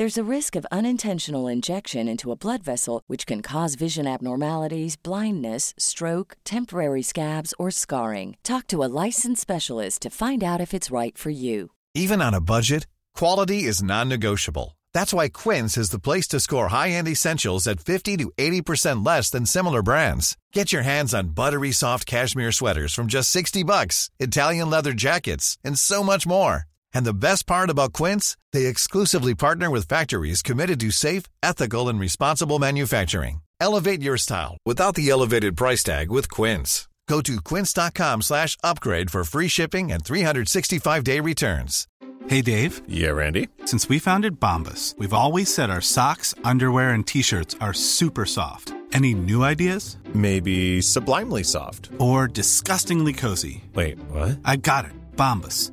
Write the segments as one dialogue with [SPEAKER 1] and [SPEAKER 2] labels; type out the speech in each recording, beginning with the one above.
[SPEAKER 1] There's a risk of unintentional injection into a blood vessel, which can cause vision abnormalities, blindness, stroke, temporary scabs, or scarring. Talk to a licensed specialist to find out if it's right for you.
[SPEAKER 2] Even on a budget, quality is non-negotiable. That's why Quince is the place to score high-end essentials at 50 to 80% less than similar brands. Get your hands on buttery soft cashmere sweaters from just 60 bucks, Italian leather jackets, and so much more. And the best part about Quince, they exclusively partner with factories committed to safe, ethical, and responsible manufacturing. Elevate your style without the elevated price tag with Quince. Go to quince.com slash upgrade for free shipping and 365-day returns.
[SPEAKER 3] Hey, Dave.
[SPEAKER 4] Yeah, Randy.
[SPEAKER 3] Since we founded Bombas, we've always said our socks, underwear, and T-shirts are super soft. Any new ideas?
[SPEAKER 4] Maybe sublimely soft.
[SPEAKER 3] Or disgustingly cozy.
[SPEAKER 4] Wait, what?
[SPEAKER 3] I got it. Bombas.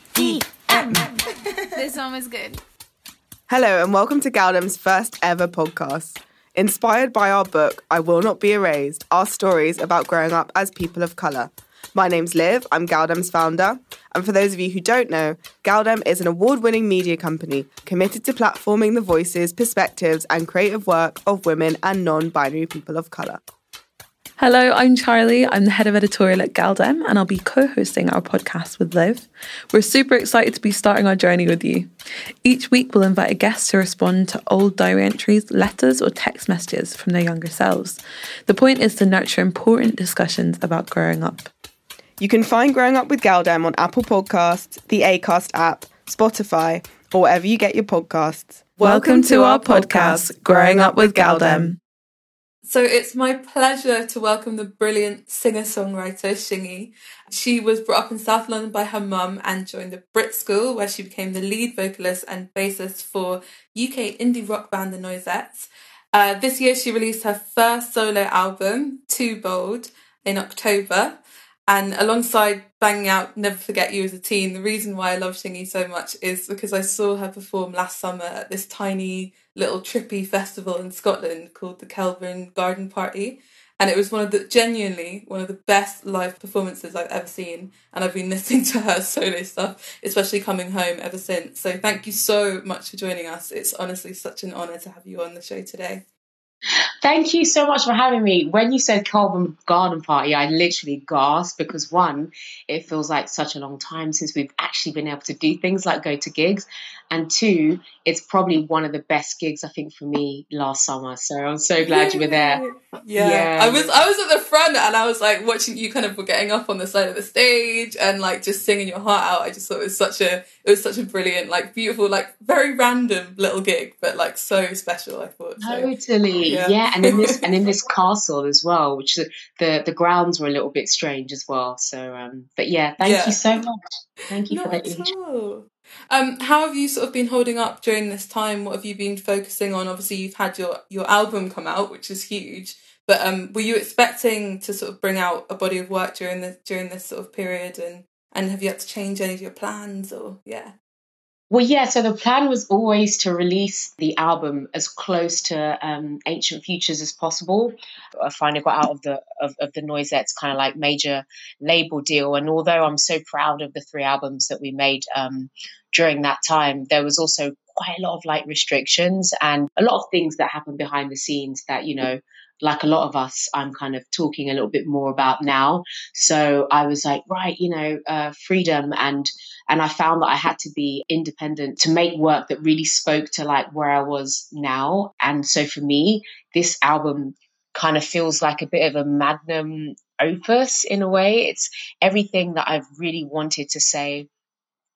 [SPEAKER 5] L D E M G A L D E M.
[SPEAKER 6] This one was good.
[SPEAKER 7] Hello, and welcome to Galdem's first ever podcast. Inspired by our book, I Will Not Be Erased, our stories about growing up as people of colour. My name's Liv, I'm Galdem's founder. And for those of you who don't know, Galdem is an award winning media company committed to platforming the voices, perspectives, and creative work of women and non binary people of colour.
[SPEAKER 8] Hello, I'm Charlie. I'm the head of editorial at Galdem, and I'll be co hosting our podcast with Liv. We're super excited to be starting our journey with you. Each week, we'll invite a guest to respond to old diary entries, letters, or text messages from their younger selves. The point is to nurture important discussions about growing up.
[SPEAKER 7] You can find Growing Up with Galdem on Apple Podcasts, the ACAST app, Spotify, or wherever you get your podcasts.
[SPEAKER 8] Welcome to our podcast, Growing Up with Galdem.
[SPEAKER 6] So it's my pleasure to welcome the brilliant singer-songwriter Shingai. She was brought up in South London by her mum and joined the Brit School where she became the lead vocalist and bassist for UK indie rock band The Noisettes. Uh, this year she released her first solo album, Too Bold, in October. And alongside banging out Never Forget You as a teen, the reason why I love Shingai so much is because I saw her perform last summer at this tiny little trippy festival in Scotland called the Kelburn Garden Party. And it was one of the genuinely one of the best live performances I've ever seen. And I've been listening to her solo stuff, especially coming home ever since. So thank you so much for joining us. It's honestly such an honour to have you on the show today.
[SPEAKER 9] Thank you so much for having me. When you said Kelburn Garden Party, I literally gasped because one, it feels like such a long time since we've actually been able to do things like go to gigs. And two, it's probably one of the best gigs I think for me last summer. So I'm so glad you were there.
[SPEAKER 6] Yeah. yeah. I was I was at the front and I was like watching you kind of were getting up on the side of the stage and like just singing your heart out. I just thought it was such a it was such a brilliant, like beautiful, like very random little gig, but like so special, I thought.
[SPEAKER 9] So, totally. Yeah. yeah. And in this and in this castle as well, which the, the, the grounds were a little bit strange as well. So um but yeah, thank yeah. you so much. Thank you
[SPEAKER 6] Not
[SPEAKER 9] for that.
[SPEAKER 6] Um, how have you sort of been holding up during this time? What have you been focusing on? Obviously, you've had your your album come out, which is huge. But um, were you expecting to sort of bring out a body of work during this during this sort of period, and and have you had to change any of your plans, or yeah?
[SPEAKER 9] Well, yeah, so the plan was always to release the album as close to um, Ancient Futures as possible. I finally got out of the of, of the Noisettes kind of like major label deal. And although I'm so proud of the three albums that we made um, during that time, there was also quite a lot of like restrictions and a lot of things that happened behind the scenes that, you know, like a lot of us, I'm kind of talking a little bit more about now. So I was like, right, you know, uh, freedom, and and I found that I had to be independent to make work that really spoke to like where I was now. And so for me, this album kind of feels like a bit of a magnum opus in a way. It's everything that I've really wanted to say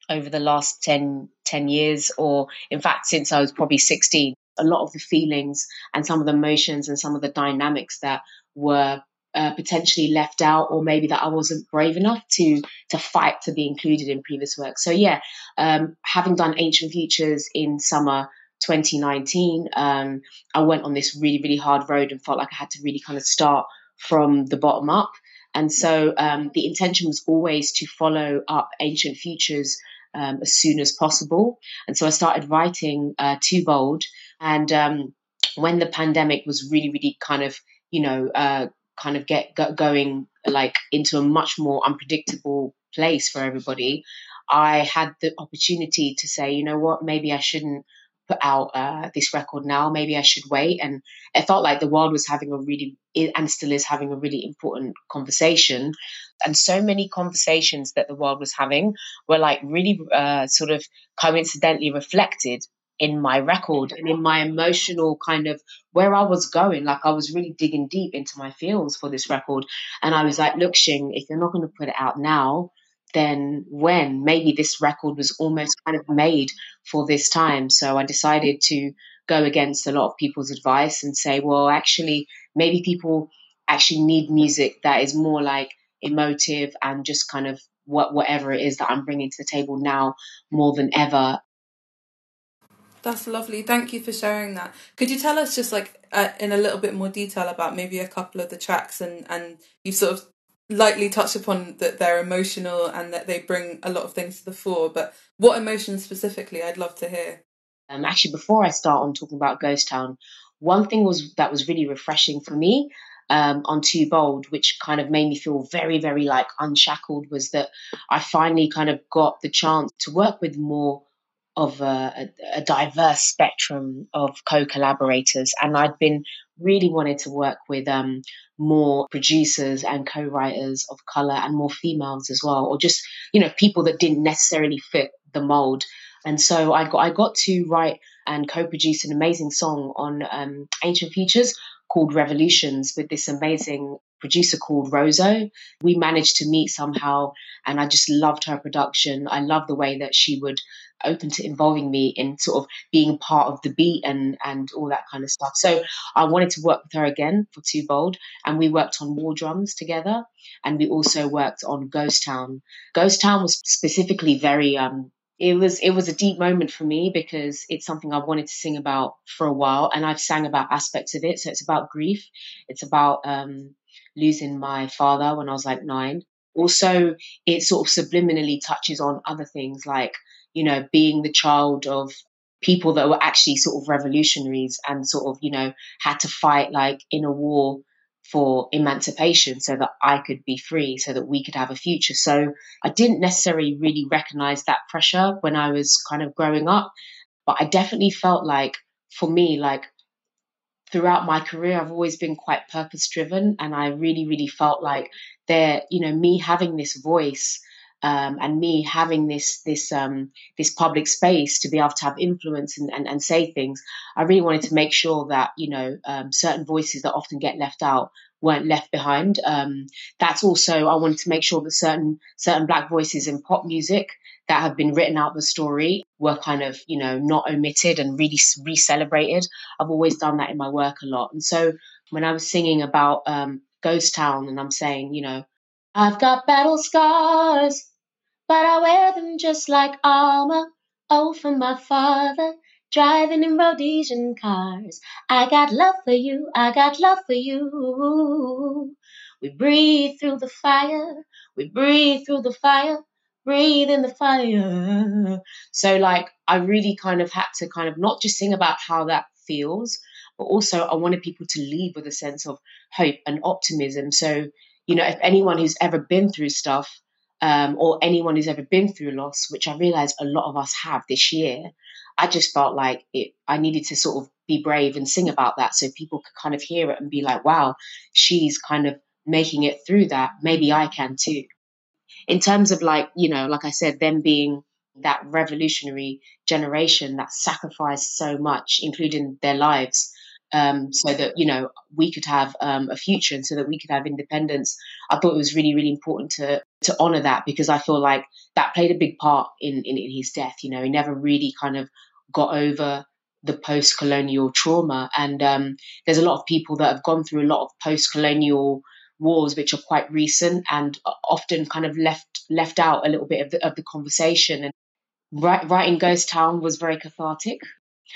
[SPEAKER 9] over the last 10, 10 years, or in fact, since I was probably 16 a lot of the feelings and some of the emotions and some of the dynamics that were uh, potentially left out or maybe that I wasn't brave enough to to fight to be included in previous work. So yeah, um, having done Ancient Futures in summer 2019, um, I went on this really really hard road and felt like I had to really kind of start from the bottom up. And so um, the intention was always to follow up Ancient Futures um, as soon as possible. And so I started writing uh, Too Bold, and um, when the pandemic was really, really kind of, you know, uh, kind of get going like into a much more unpredictable place for everybody, I had the opportunity to say, you know what, maybe I shouldn't put out uh, this record now. Maybe I should wait. And it felt like the world was having a really, and still is having a really important conversation. And so many conversations that the world was having were like really uh, sort of coincidentally reflected in my record and in my emotional kind of where I was going. Like I was really digging deep into my feels for this record. And I was like, look, Shing, if you're not going to put it out now, then when? Maybe this record was almost kind of made for this time. So I decided to go against a lot of people's advice and say, well, actually, maybe people actually need music that is more like emotive and just kind of what whatever it is that I'm bringing to the table now more than ever
[SPEAKER 6] that's lovely. Thank you for sharing that. Could you tell us just like uh, in a little bit more detail about maybe a couple of the tracks and and you sort of lightly touched upon that they're emotional and that they bring a lot of things to the fore, but what emotions specifically? I'd love to hear.
[SPEAKER 9] Um, actually, before I start on talking about Ghost Town, one thing was that was really refreshing for me um, on Too Bold, which kind of made me feel very, very like unshackled, was that I finally kind of got the chance to work with more of a, a, diverse spectrum of co-collaborators and i'd been really wanted to work with um, more producers and co-writers of color and more females as well or just you know people that didn't necessarily fit the mold and so i got i got to write and co-produce an amazing song on um, ancient futures called revolutions with this amazing producer called Roso. We managed to meet somehow, and I just loved her production. I loved the way that she would open to involving me in sort of being part of the beat and and all that kind of stuff. So I wanted to work with her again for Too Bold, and we worked on War Drums together, and we also worked on Ghost Town. Ghost Town was specifically very um, it was it was a deep moment for me because it's something I wanted to sing about for a while, and I've sang about aspects of it. So it's about grief, it's about um, losing my father when I was like nine. Also, it sort of subliminally touches on other things like you know, being the child of people that were actually sort of revolutionaries and sort of, you know, had to fight like in a war for emancipation so that I could be free, so that we could have a future. So I didn't necessarily really recognize that pressure when I was kind of growing up, but I definitely felt like for me, like throughout my career, I've always been quite purpose driven. And I really, really felt like there, you know, me having this voice um, and me having this this um, this public space to be able to have influence and, and, and, say things, I really wanted to make sure that you know um, certain voices that often get left out weren't left behind. Um, that's also I wanted to make sure that certain certain black voices in pop music that have been written out the story were kind of you know not omitted and really re-celebrated. I've always done that in my work a lot, and so when I was singing about um, Ghost Town and I'm saying you know I've got battle scars but I wear them just like armor. Oh, for my father, driving in Rhodesian cars. I got love for you, I got love for you. We breathe through the fire, we breathe through the fire, breathe in the fire. So, like, I really kind of had to kind of not just sing about how that feels, but also I wanted people to leave with a sense of hope and optimism. So, you know, if anyone who's ever been through stuff, um, or anyone who's ever been through loss, which I realize a lot of us have this year, I just felt like it. I needed to sort of be brave and sing about that, so people could kind of hear it and be like, "Wow, she's kind of making it through that. Maybe I can too." In terms of like, you know, like I said, them being that revolutionary generation that sacrificed so much, including their lives, um, so that you know we could have um, a future and so that we could have independence. I thought it was really, really important to to honor that because I feel like that played a big part in, in, in his death. You know, he never really kind of got over the post-colonial trauma, and um, there's a lot of people that have gone through a lot of post-colonial wars which are quite recent and often kind of left left out a little bit of the, of the conversation and writing ghost town was very cathartic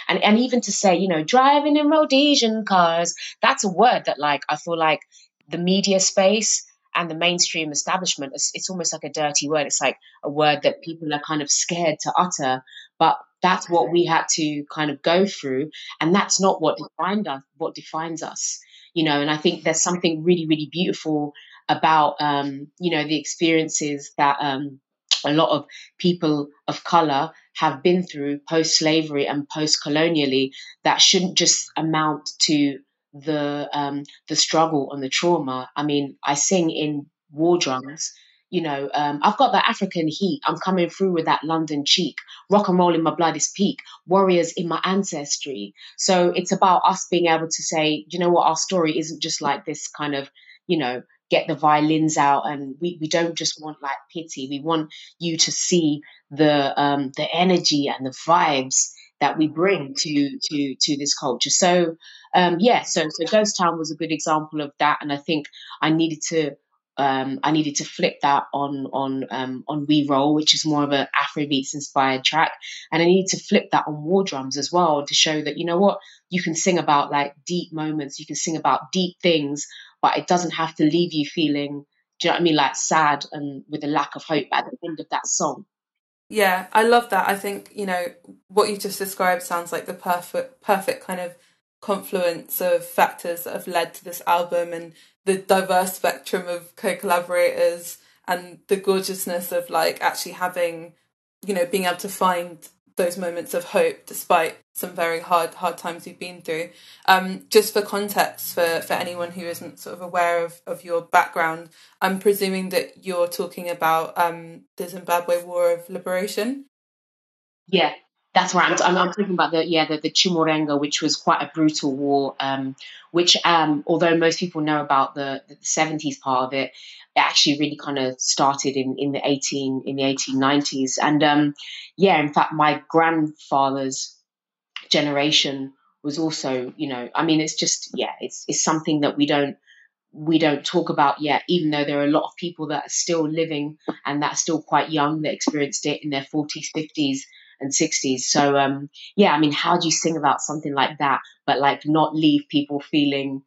[SPEAKER 9] and and even to say you know driving in rhodesian cars that's a word that like i feel like the media space and the mainstream establishment it's, it's almost like a dirty word. It's like a word that people are kind of scared to utter. But that's what we had to kind of go through. And that's not what defined us what defines us you know. And i think there's something really really beautiful about um you know the experiences that um a lot of people of color have been through post slavery and post colonially that shouldn't just amount to the um, the struggle and the trauma. I mean, I sing in war drums. You know, um, I've got that African heat. I'm coming through with that London cheek. Rock and roll in my blood is peak. Warriors in my ancestry. So it's about us being able to say, you know what, our story isn't just like this kind of, you know, get the violins out and we, we don't just want like pity. We want you to see the um, the energy and the vibes that we bring to to to this culture. So um, yeah so so ghost town was a good example of that and i think i needed to um, I needed to flip that on on um, on We Roll, which is more of an Afrobeats inspired track, and I needed to flip that on War Drums as well to show that you know what you can sing about like deep moments, you can sing about deep things but it doesn't have to leave you feeling, do you know what I mean, like sad and with a lack of hope at the end of that song.
[SPEAKER 6] Yeah, I love that. I think, you know, what you just described sounds like the perfect perfect kind of confluence of factors that have led to this album and the diverse spectrum of co-collaborators and the gorgeousness of like actually having you know being able to find those moments of hope despite some very hard hard times we've been through. Um, just for context, for, for anyone who isn't sort of aware of, of your background, I'm presuming that you're talking about um, the Zimbabwe War of Liberation.
[SPEAKER 9] Yeah, that's right. I'm, I'm, I'm, talking about the yeah the, the Chimurenga, which was quite a brutal war. Um, which um, although most people know about the, the 70s part of it, it actually really kind of started in, in the 18 in the 1890s. And um, yeah, in fact, my grandfather's generation was also, you know, I mean, it's just yeah, it's it's something that we don't we don't talk about yet, even though there are a lot of people that are still living and that are still quite young that experienced it in their 40s, 50s, and 60s. So, um, yeah, I mean, how do you sing about something like that, but like not leave people feeling,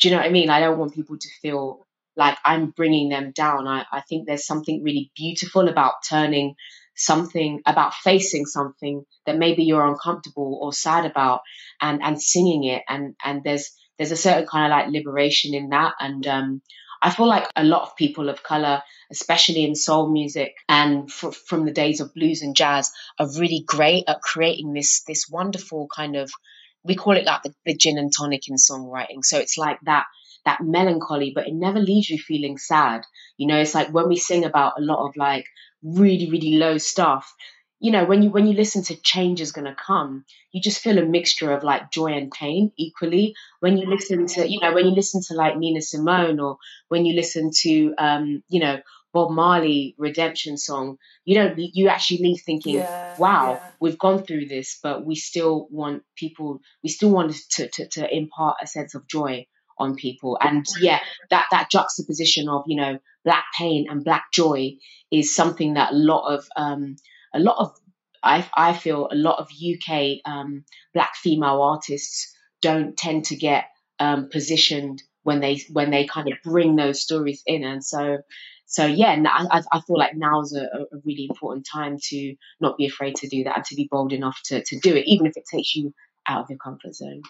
[SPEAKER 9] do you know what I mean? I don't want people to feel like I'm bringing them down. I, I think there's something really beautiful about turning something about facing something that maybe you're uncomfortable or sad about and and singing it and and there's there's a certain kind of like liberation in that and um I feel like a lot of people of color, especially in soul music and from the days of blues and jazz, are really great at creating this this wonderful kind of we call it like the, the gin and tonic in songwriting. So it's like that that melancholy, but it never leaves you feeling sad. You know, it's like when we sing about a lot of like really, really low stuff, you know, when you when you listen to change is gonna come, you just feel a mixture of like joy and pain equally. When you listen to, you know, when you listen to like Nina Simone or when you listen to um, you know, Bob Marley redemption song, you know, you actually leave thinking, yeah, wow, yeah. we've gone through this, but we still want people, we still want to, to, to impart a sense of joy on people. And yeah, that that juxtaposition of you know black pain and black joy is something that a lot of um, a lot of I, I feel a lot of UK um, black female artists don't tend to get um, positioned when they when they kind of bring those stories in, and so so yeah, I, I feel like now is a, a, really important time to not be afraid to do that and to be bold enough to, to do it, even if it takes you out of your comfort zone.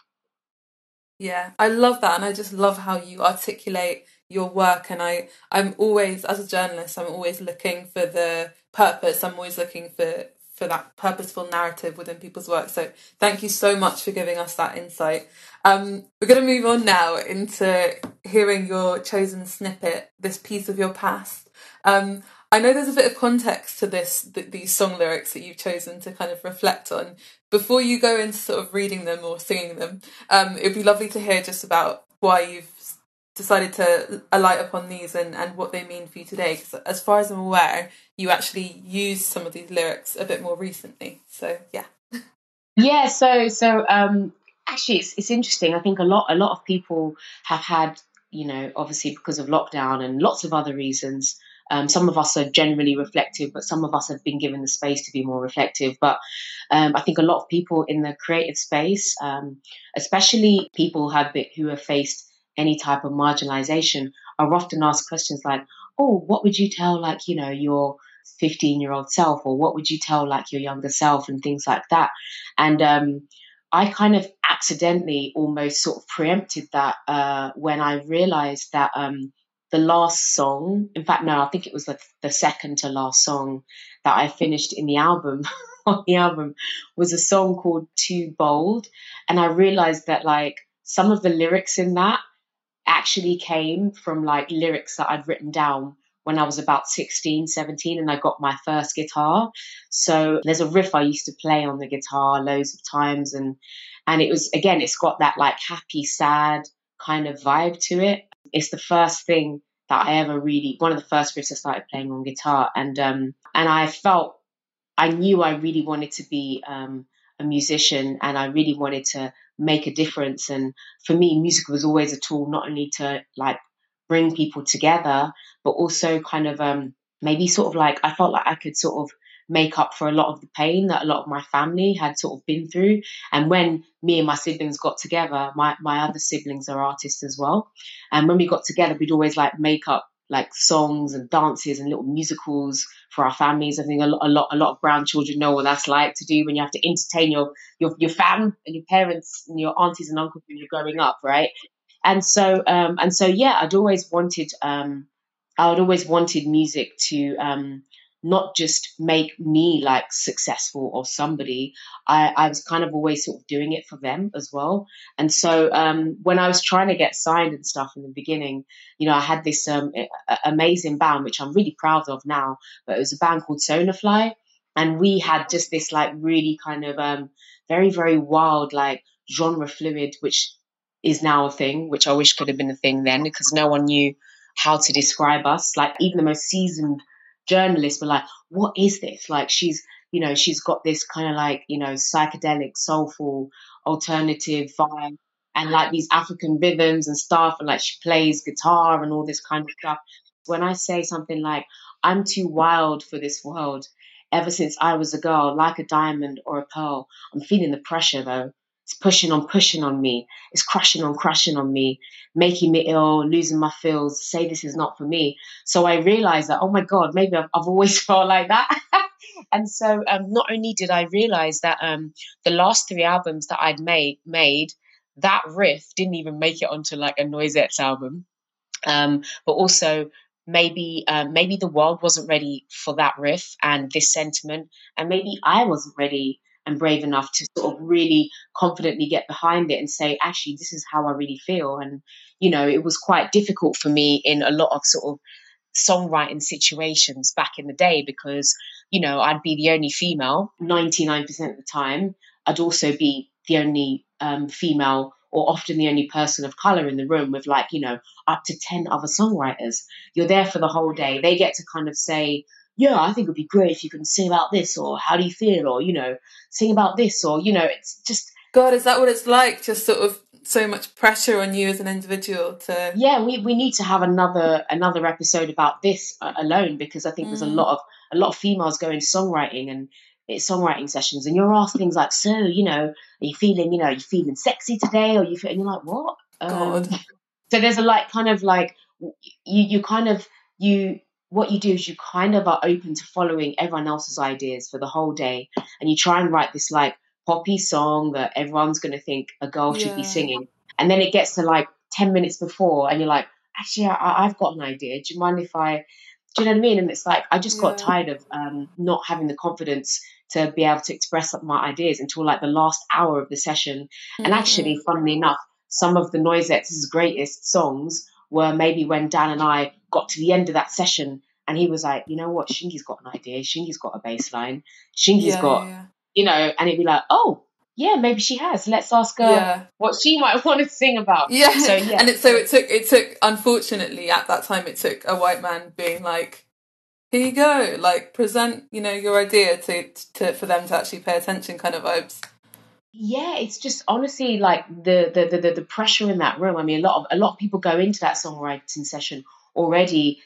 [SPEAKER 6] Yeah, I love that, and I just love how you articulate your work. And I, I'm always, as a journalist, I'm always looking for the purpose. I'm always looking for for that purposeful narrative within people's work. So thank you so much for giving us that insight. Um, we're going to move on now into hearing your chosen snippet, this piece of your past. Um, I know there's a bit of context to this, th- these song lyrics that you've chosen to kind of reflect on. Before you go into sort of reading them or singing them, um, it'd be lovely to hear just about why you've decided to alight upon these and, and what they mean for you today. Because as far as I'm aware, you actually used some of these lyrics a bit more recently. So yeah.
[SPEAKER 9] Yeah. So so um, actually, it's it's interesting. I think a lot a lot of people have had you know obviously because of lockdown and lots of other reasons. Um, some of us are generally reflective, but some of us have been given the space to be more reflective. But um, I think a lot of people in the creative space, um, especially people have been, who have faced any type of marginalization are often asked questions like, oh, what would you tell like, you know, your 15 year old self or what would you tell like your younger self and things like that. And um, I kind of accidentally almost sort of preempted that uh, when I realized that um, the last song, in fact, no, I think it was the, the second to last song that I finished in the album. on the album was a song called Too Bold. And I realized that like some of the lyrics in that actually came from like lyrics that I'd written down when I was about 16, 17, and I got my first guitar. So there's a riff I used to play on the guitar loads of times, and and it was again, it's got that like happy, sad kind of vibe to it. It's the first thing that I ever really one of the first riffs I started playing on guitar, and um and I felt I knew I really wanted to be um a musician and I really wanted to make a difference. And for me, music was always a tool not only to like bring people together, but also kind of um, maybe sort of like I felt like I could sort of make up for a lot of the pain that a lot of my family had sort of been through. And when me and my siblings got together, my, my other siblings are artists as well. And when we got together, we'd always like make up like songs and dances and little musicals for our families. I think a lot, a lot, a lot of brown children know what that's like to do when you have to entertain your your your fam and your parents and your aunties and uncles when you're growing up, right? And so, um, and so, yeah, I'd always wanted, um, I'd always wanted music to um, not just make me like successful or somebody. I, I was kind of always sort of doing it for them as well. And so um, when I was trying to get signed and stuff in the beginning, you know, I had this um, amazing band, which I'm really proud of now, but it was a band called Sonafly. And we had just this like really kind of um, very, very wild, like genre fluid, which is now a thing, which I wish could have been a thing then because no one knew how to describe us. Like even the most seasoned journalists were like, what is this? Like she's, you know, she's got this kind of like, you know, psychedelic, soulful, alternative vibe and like these African rhythms and stuff. And like she plays guitar and all this kind of stuff. When I say something like, I'm too wild for this world, ever since I was a girl, like a diamond or a pearl, I'm feeling the pressure though. It's pushing on, pushing on me. It's crushing on, crushing on me, making me ill, losing my feels, say this is not for me. So I realized that, oh my God, maybe I've, I've always felt like that. and so um, not only did I realize that um, the last three albums that I'd made, made, that riff didn't even make it onto like a Noisettes album. Um, but also maybe um, maybe the world wasn't ready for that riff and this sentiment, and maybe I wasn't ready and brave enough to sort of really confidently get behind it and say, actually, this is how I really feel. And, you know, it was quite difficult for me in a lot of sort of songwriting situations back in the day because, you know, I'd be the only female 99% of the time. I'd also be the only um, female or often the only person of color in the room with like, you know, up to 10 other songwriters. You're there for the whole day. They get to kind of say, yeah, I think it would be great if you can sing about this, or how do you feel, or you know, sing about this, or you know, it's just.
[SPEAKER 6] God, is that what it's like? Just sort of so much pressure on you as an individual to.
[SPEAKER 9] Yeah, we, we need to have another another episode about this uh, alone because I think mm. there's a mm. lot of a lot of females go into songwriting and it's songwriting sessions, and you're asked things like, "So, you know, are you feeling, you know, are you feeling sexy today?" Or you feel, and you're like, "What?"
[SPEAKER 6] God.
[SPEAKER 9] Um, so there's a like kind of like you you kind of you what you do is you kind of are open to following everyone else's ideas for the whole day, and you try and write this like poppy song that everyone's going to think a girl should be singing, and then it gets to like ten minutes before, and you're like, actually, I, I've got an idea. Do you mind if I? Do you know what I mean? And it's like I just got tired of um, not having the confidence to be able to express my ideas until like the last hour of the session. And actually, funnily enough, some of the Noisette's greatest songs were maybe when Dan and I got to the end of that session and he was like, you know what, Shingai's got an idea, Shingai's got a bass line, Shingai's
[SPEAKER 6] yeah,
[SPEAKER 9] got,
[SPEAKER 6] yeah,
[SPEAKER 9] you know, and it'd be like, oh, yeah, maybe she has. Let's ask her
[SPEAKER 6] yeah.
[SPEAKER 9] what she might want to sing about.
[SPEAKER 6] Yeah.
[SPEAKER 9] So, yeah.
[SPEAKER 6] And it, so it took, it took, unfortunately, at that time, it took a white man being like, here you go, like, present, you know, your idea to, to, for them to actually pay attention kind of vibes.
[SPEAKER 9] Yeah, it's just honestly like the the, the the pressure in that room. I mean, a lot of a lot of people go into that songwriting session already,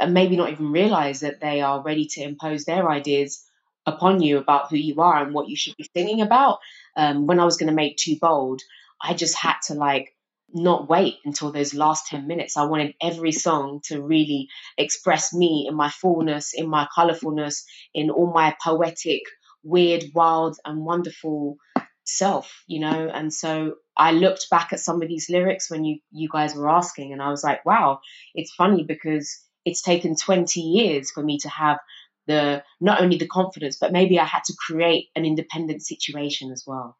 [SPEAKER 9] and maybe not even realize that they are ready to impose their ideas upon you about who you are and what you should be singing about. Um, when I was going to make Too Bold, I just had to like not wait until those last 10 minutes. I wanted every song to really express me in my fullness, in my colorfulness, in all my poetic, weird, wild, and wonderful self, you know. And so I looked back at some of these lyrics when you you guys were asking, and I was like, wow, it's funny because it's taken 20 years for me to have the not only the confidence, but maybe I had to create an independent situation as well,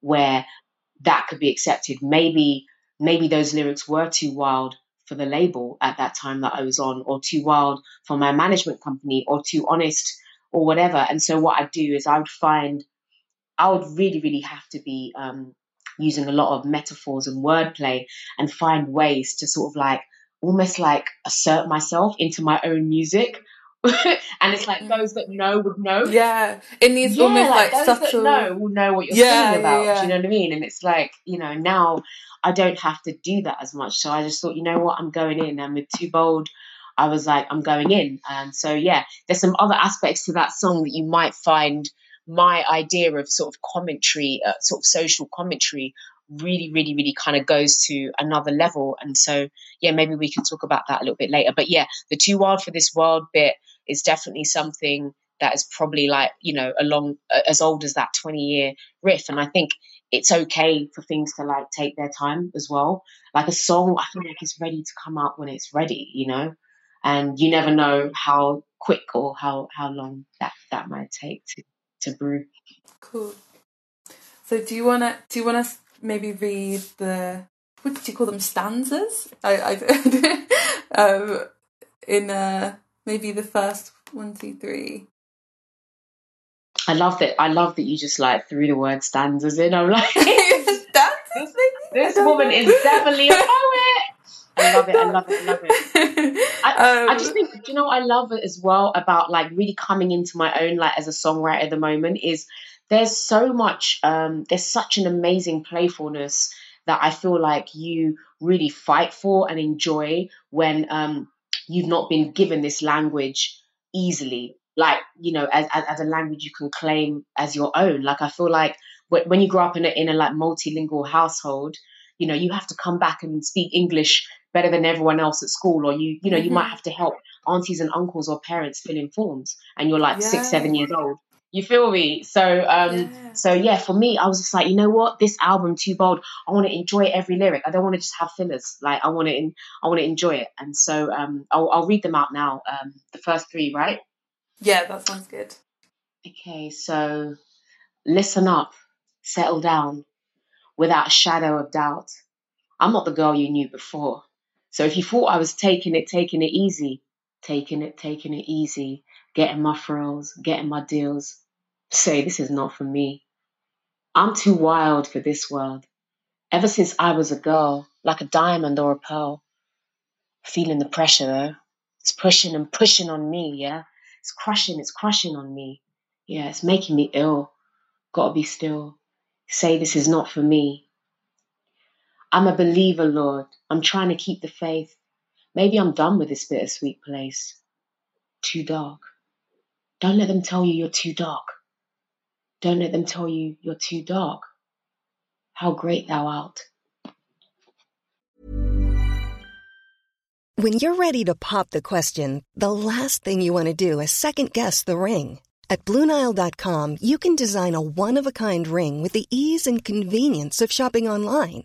[SPEAKER 9] where that could be accepted. Maybe maybe those lyrics were too wild for the label at that time that I was on, or too wild for my management company, or too honest, or whatever. And so what I'd do is I would find I would really, really have to be um, using a lot of metaphors and wordplay and find ways to sort of like almost like assert myself into my own music. and it's like those that know would know.
[SPEAKER 6] Yeah. In these
[SPEAKER 9] Yeah,
[SPEAKER 6] almost like,
[SPEAKER 9] those
[SPEAKER 6] subtle.
[SPEAKER 9] that know will know what you're
[SPEAKER 6] Yeah,
[SPEAKER 9] singing about.
[SPEAKER 6] yeah.
[SPEAKER 9] Do you know what I mean? And it's like, you know, now I don't have to do that as much. So I just thought, you know what, I'm going in. And with Too Bold, I was like, I'm going in. And so, yeah, there's some other aspects to that song that you might find my idea of sort of commentary, uh, sort of social commentary, really, really, really kind of goes to another level. And so, yeah, maybe we can talk about that a little bit later. But yeah, the Too Wild for This World bit is definitely something that is probably like, you know, along as old as that 20 year riff. And I think it's okay for things to like take their time as well. Like a song, I feel like it's ready to come out when it's ready, you know? And you never know how quick or how, how long that, that might take to, to brew.
[SPEAKER 6] Cool. So do you wanna do you wanna maybe read the what do you call them stanzas? I I um in uh maybe the first one two three.
[SPEAKER 9] I love that. I love that you just like threw the word stanzas in. I'm like,
[SPEAKER 6] stanzas,
[SPEAKER 9] this woman is definitely a poet. I love it. I love it. I love it. I,
[SPEAKER 6] Um,
[SPEAKER 9] I just think, you know, what I love it as well about like really coming into my own like as a songwriter at the moment is there's so much, um, there's such an amazing playfulness that I feel like you really fight for and enjoy when um, you've not been given this language easily. Like, you know, as, as, as a language you can claim as your own. Like, I feel like when, when you grow up in a, in a like multilingual household, you know, you have to come back and speak English better than everyone else at school, or you, you know, you might
[SPEAKER 6] Mhm.
[SPEAKER 9] have to help aunties and uncles or parents fill in forms, and you're like six, seven years old. You feel me? So, um,
[SPEAKER 6] Yeah.
[SPEAKER 9] so yeah, for me, I was just like, you know what, this album too bold. I want to enjoy every lyric. I don't want to just have fillers. Like, I want to, in, I want to enjoy it. And so, um, I'll, I'll read them out now. Um, the first three, right?
[SPEAKER 6] Yeah, that sounds good.
[SPEAKER 9] Okay, so listen up, settle down, without a shadow of doubt. I'm not the girl you knew before. So if you thought I was taking it, taking it easy, taking it, taking it easy, getting my frills, getting my deals, say this is not for me. I'm too wild for this world. Ever since I was a girl, like a diamond or a pearl. Feeling the pressure though. It's pushing and pushing on me, yeah? It's crushing, it's crushing on me. Yeah, it's making me ill. Gotta be still. Say this is not for me. I'm a believer, Lord. I'm trying to keep the faith. Maybe I'm done with this bittersweet place. Too dark. Don't let them tell you you're too dark. Don't let them tell you you're too dark. How great thou art.
[SPEAKER 10] When you're ready to pop the question, the last thing you want to do is second guess the ring. At Bluenile.com, you can design a one of a kind ring with the ease and convenience of shopping online.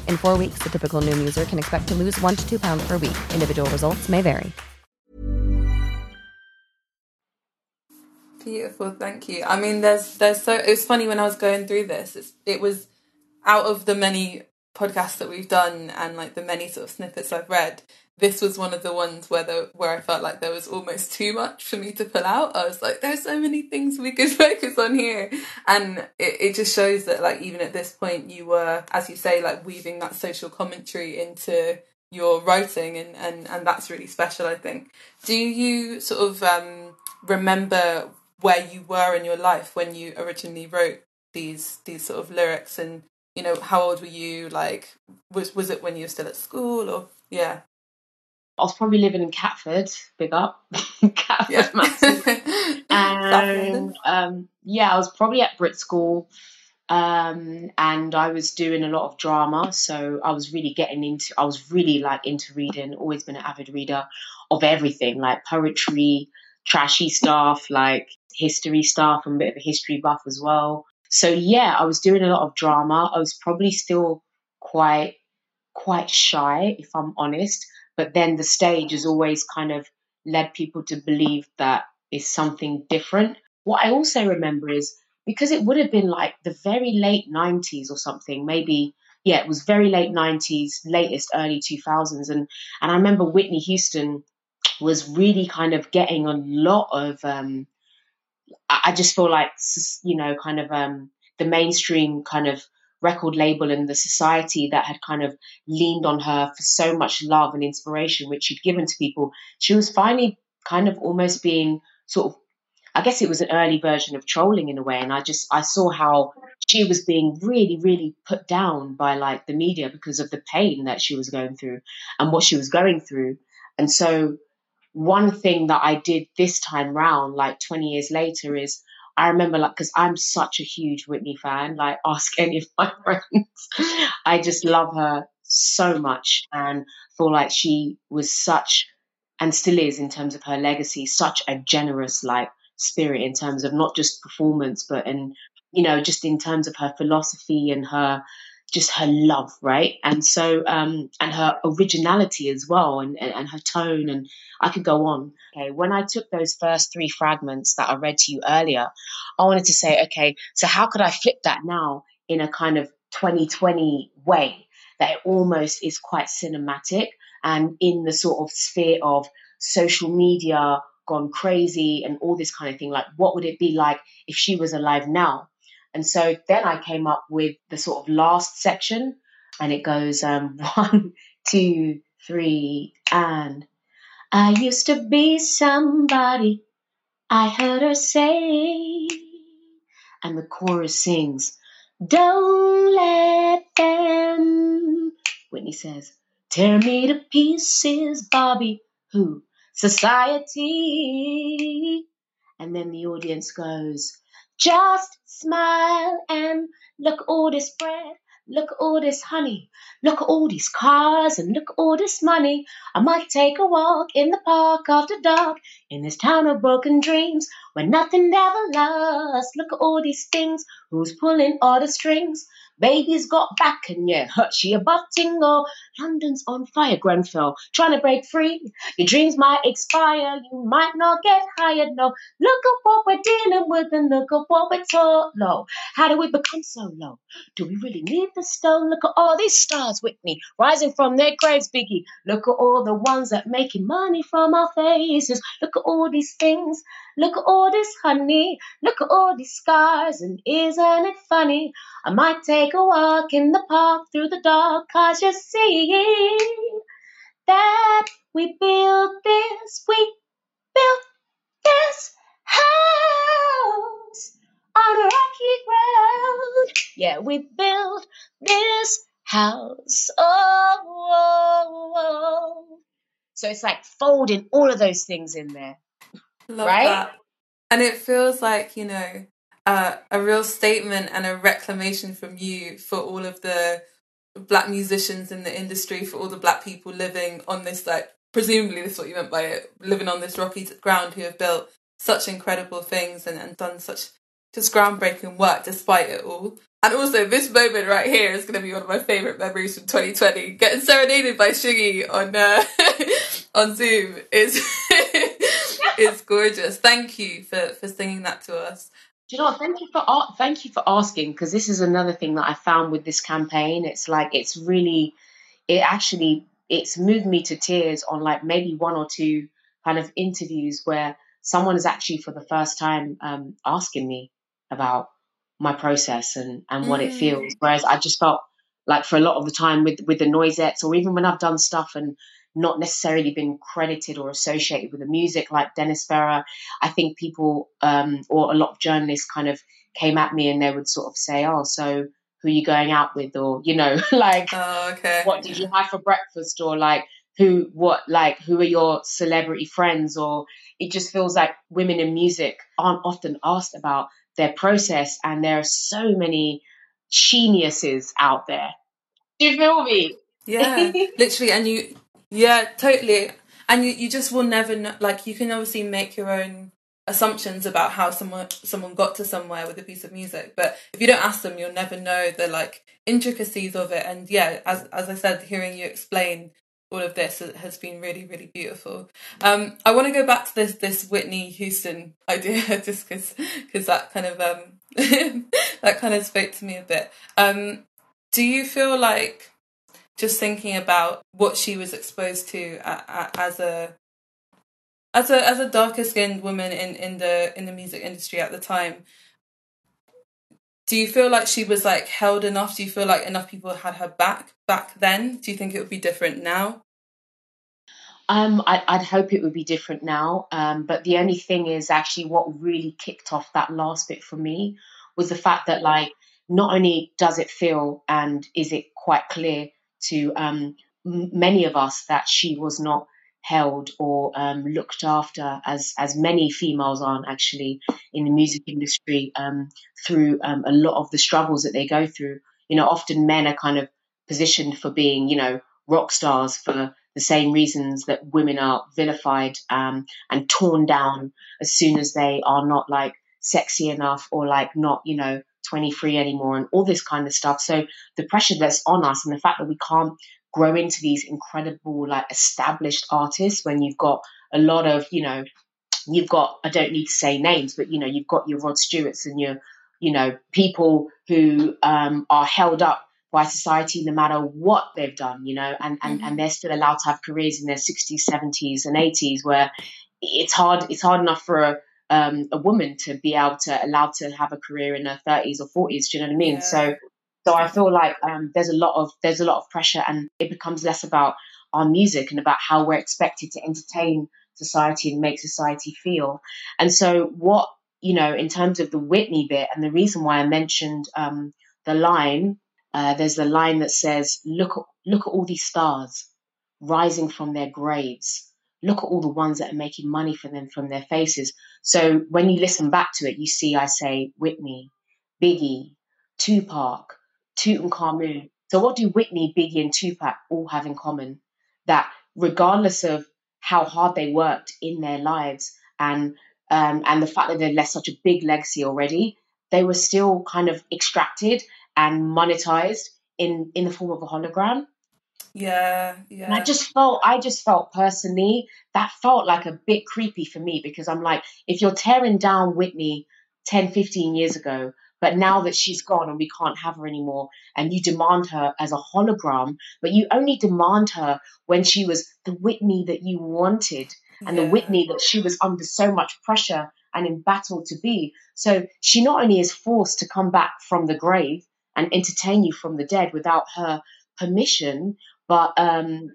[SPEAKER 11] In four weeks, the typical Noom user can expect to lose one to two pounds per week. Individual results may vary.
[SPEAKER 6] Beautiful, thank you. I mean, there's there's so it's funny when I was going through this. It's, it was out of the many podcasts that we've done and like the many sort of snippets I've read. This was one of the ones where the where I felt like there was almost too much for me to pull out. I was like, there's so many things we could focus on here, and it, it just shows that like even at this point you were, as you say, like weaving that social commentary into your writing and and and that's really special i think. Do you sort of um remember where you were in your life when you originally wrote these these sort of lyrics? And you know how old were you? Like was was it when you were still at school or yeah
[SPEAKER 9] I was probably living in Catford, big up, Catford,
[SPEAKER 6] Yeah.
[SPEAKER 9] massive. and um, yeah, I was probably at Brit School, um, and I was doing a lot of drama. So I was really getting into. I was really like into reading. Always been an avid reader of everything, like poetry, trashy stuff, like history stuff. I'm a bit of a history buff as well. So yeah, I was doing a lot of drama. I was probably still quite quite shy, if I'm honest. But then the stage has always kind of led people to believe that is something different. What I also remember is because it would have been like the very late 90s or something, maybe, yeah, it was very late 90s, latest early 2000s. And, and I remember Whitney Houston was really kind of getting a lot of, um, I just feel like, you know, kind of um, the mainstream kind of record label and the society that had kind of leaned on her for so much love and inspiration, which she'd given to people, she was finally kind of almost being sort of, I guess it was an early version of trolling in a way. And I just, I saw how she was being really, really put down by like the media because of the pain that she was going through and what she was going through. And so, one thing that I did this time round, like 20 years later, is I remember like because I'm such a huge Whitney fan. Like ask any of my friends. I just love her so much and feel like she was such and still is in terms of her legacy, such a generous like spirit in terms of not just performance, but in you know just in terms of her philosophy and her just her love, right? And so, um, and her originality as well, and, and, and her tone, and I could go on. Okay, when I took those first three fragments that I read to you earlier, I wanted to say, okay, so how could I flip that now in a kind of 2020 way that it almost is quite cinematic and in the sort of sphere of social media gone crazy and all this kind of thing? Like, what would it be like if she was alive now? And so then I came up with the sort of last section, and it goes um, one, two, three, and I used to be somebody. I heard her say, and the chorus sings, Don't let them. Whitney says, Tear me to pieces, Bobby. Who? Society. And then the audience goes, Just smile and look all this bread, look all this honey, look all these cars and look all this money. I might take a walk in the park after dark in this town of broken dreams where nothing ever lasts. Look at all these things, who's pulling all the strings? Baby's got back and yeah, she a buff tingle. London's on fire, Grenfell, trying to break free. Your dreams might expire, you might not get hired. No, look at what we're dealing with and look at what we're taught. Low, how do we become so low? Do we really need the stone? Look at all these stars, Whitney, rising from their graves, Biggie. Look at all the ones that making money from our faces. Look at all these things. Look at all this honey. Look at all these scars, and isn't it funny? I might take a walk in the park through the dark, cause you see that we built this, we built this house on rocky ground. Yeah, we built this house. Oh, oh, oh. so it's like folding all of those things in there.
[SPEAKER 6] Love
[SPEAKER 9] right?
[SPEAKER 6] that. And it feels like, you know, uh, a real statement and a reclamation from you for all of the black musicians in the industry, for all the black people living on this, like, presumably this is what you meant by it, living on this rocky ground who have built such incredible things and, and done such just groundbreaking work despite it all. And also, this moment right here is going to be one of my favourite memories from 2020. Getting serenaded by Shingai on uh, on Zoom is is gorgeous. Thank you for for singing that to us.
[SPEAKER 9] Do you know what? Thank you for thank you for asking because this is another thing that I found with this campaign. It's like it's really, it actually it's moved me to tears on like maybe one or two kind of interviews where someone is actually for the first time um, asking me about my process and and what it
[SPEAKER 6] Mm.
[SPEAKER 9] feels. Whereas I just felt like for a lot of the time with with the Noisettes or even when I've done stuff and not necessarily been credited or associated with the music like Dennis Ferrer, I think people um, or a lot of journalists kind of came at me and they would sort of say, "Oh, so who are you going out with?" or you know, like,
[SPEAKER 6] Oh, okay.
[SPEAKER 9] "What did you have for breakfast?" or like, "Who, what, like, who are your celebrity friends?" or it just feels like women in music aren't often asked about their process, and there are so many geniuses out there. Do you feel me?
[SPEAKER 6] Yeah, literally, and you, yeah, totally, and you, you just will never know. Like, you can obviously make your own assumptions about how someone someone got to somewhere with a piece of music, but if you don't ask them, you'll never know the like intricacies of it. And yeah, as as I said, hearing you explain all of this has been really really beautiful. Um, I want to go back to this this Whitney Houston idea just because because that kind of um that kind of spoke to me a bit. Um, do you feel like just thinking about what she was exposed to a- a- as a as a as a darker skinned woman in in the in the music industry at the time. Do you feel like she was like held enough? Do you feel like enough people had her back back then? Do you think it would be different now?
[SPEAKER 9] Um, I, I'd hope it would be different now. Um, but the only thing is actually what really kicked off that last bit for me was the fact that like not only does it feel and is it quite clear to um, many of us that she was not held or um, looked after as as many females aren't actually in the music industry um, through um, a lot of the struggles that they go through. You know, often men are kind of positioned for being, you know, rock stars for the same reasons that women are vilified um, and torn down as soon as they are not like sexy enough or like not, you know, 23 anymore and all this kind of stuff. So the pressure that's on us and the fact that we can't grow into these incredible, like established artists when you've got a lot of, you know, you've got, I don't need to say names, but, you know, you've got your Rod Stewarts and your, you know, people who um, are held up by society no matter what they've done, you know, and, and, mm-hmm. and they're still allowed to have careers in their 60s, 70s, and 80s where it's hard it's hard enough for a, um, a woman to be able to allow to have a career in her 30s or 40s. Do you know what I mean? Yeah. So so I feel like um, there's a lot of there's a lot of pressure, and it becomes less about our music and about how we're expected to entertain society and make society feel. And so what you know in terms of the Whitney bit, and the reason why I mentioned um, the line uh, there's the line that says, "Look, look at all these stars rising from their graves. Look at all the ones that are making money for them from their faces." So when you listen back to it, you see I say Whitney, Biggie, Tupac, Tutankhamun. So what do Whitney, Biggie, and Tupac all have in common? That regardless of how hard they worked in their lives and um, and the fact that they left such a big legacy already, they were still kind of extracted and monetized in in the form of a hologram.
[SPEAKER 6] Yeah, yeah.
[SPEAKER 9] And I just felt, I just felt personally that felt like a bit creepy for me because I'm like, if you're tearing down Whitney 10, 15 years ago, but now that she's gone and we can't have her anymore, and you demand her as a hologram, but you only demand her when she was the Whitney that you wanted and yeah. the Whitney that she was under so much pressure and in battle to be. So she not only is forced to come back from the grave, and entertain you from the dead without her permission, but um,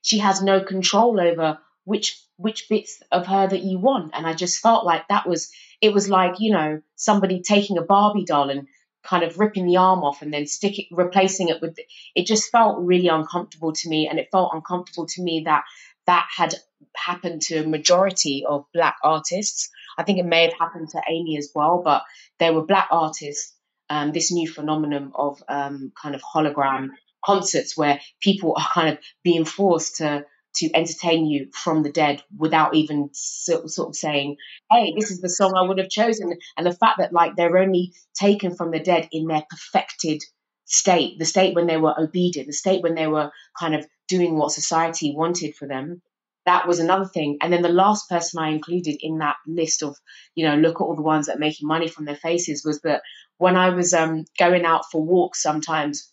[SPEAKER 9] she has no control over which which bits of her that you want. And I just felt like that was it was like you know somebody taking a Barbie doll and kind of ripping the arm off and then stick it, replacing it with. It just felt really uncomfortable to me, and it felt uncomfortable to me that that had happened to a majority of black artists. I think it may have happened to Amy as well, but there were black artists um, this new phenomenon of um, kind of hologram concerts where people are kind of being forced to to entertain you from the dead without even sort, sort of saying, "Hey, this is the song I would have chosen," and the fact that like they're only taken from the dead in their perfected state, the state when they were obedient, the state when they were kind of doing what society wanted for them, that was another thing. And then the last person I included in that list of, you know, look at all the ones that are making money from their faces was that when I was um, going out for walks sometimes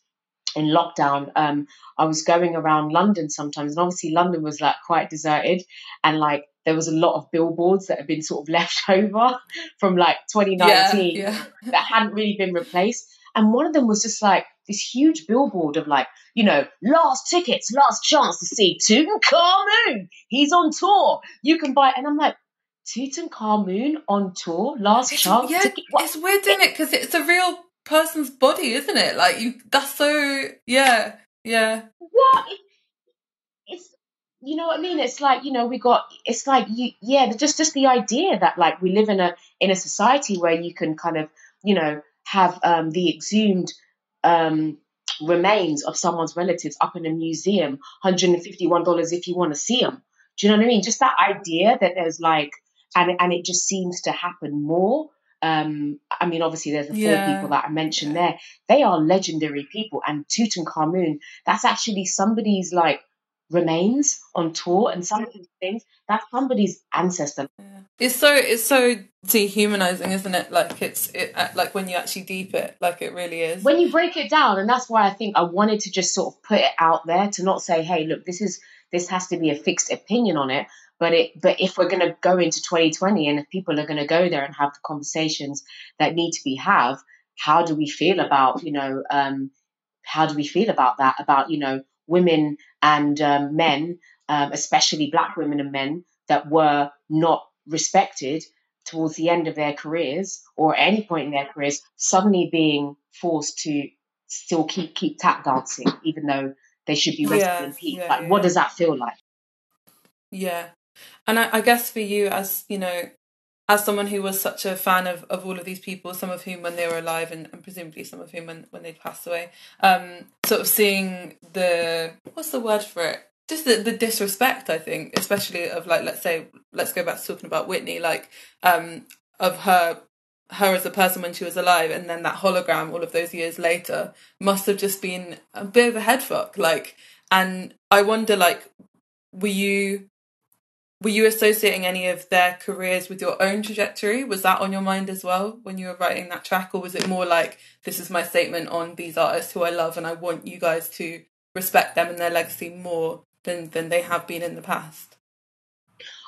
[SPEAKER 9] in lockdown, um, I was going around London sometimes, and obviously London was like quite deserted, and like there was a lot of billboards that had been sort of left over from like 2019 yeah, yeah. that hadn't really been replaced. And one of them was just like this huge billboard of like, you know, last tickets, last chance to see Tutankhamun. He's on tour. You can buy, and I'm like, Tutankhamun on tour, last
[SPEAKER 6] it's,
[SPEAKER 9] chance.
[SPEAKER 6] Yeah,
[SPEAKER 9] ticket.
[SPEAKER 6] it's weird, isn't it? Because it's a real person's body, isn't it? Like you, that's so yeah, yeah.
[SPEAKER 9] It, it's you know what I mean. It's like you know we got. It's like you, yeah. Just just the idea that like we live in a in a society where you can kind of you know have um, the exhumed um, remains of someone's relatives up in a museum, $151 if you want to see them. Do you know what I mean? Just that idea that there's like, and, and it just seems to happen more. Um, I mean, obviously, there's the four yeah. people that I mentioned there. They are legendary people, and Tutankhamun, that's actually somebody's like remains on tour, and some of these things that's somebody's ancestor.
[SPEAKER 6] Yeah. It's so it's so dehumanizing, isn't it? Like it's it uh, like when you actually deep it, like it really is.
[SPEAKER 9] When you break it down, and that's why I think I wanted to just sort of put it out there to not say, "Hey, look, this is this has to be a fixed opinion on it." But it but if we're going to go into 2020 and if people are going to go there and have the conversations that need to be have, how do we feel about you know um, how do we feel about that about you know women and um, men, um, especially black women and men that were not respected towards the end of their careers or at any point in their careers suddenly being forced to still keep keep tap dancing even though they should be rested yeah, in peace? yeah, like yeah. what does that feel like?
[SPEAKER 6] Yeah and I, I, guess for you as you know as someone who was such a fan of, of all of these people some of whom when they were alive and, and presumably some of whom when, when they'd passed away um sort of seeing the what's the word for it? Just the, the disrespect i think especially of like let's say let's go back to talking about whitney like um of her her as a person when she was alive and then that hologram all of those years later must have just been a bit of a head fuck like and i wonder like were you were you associating any of their careers with your own trajectory? Was that on your mind as well when you were writing that track or was it more like this is my statement on these artists who i love and i want you guys to respect them and their legacy more than than they have been in the past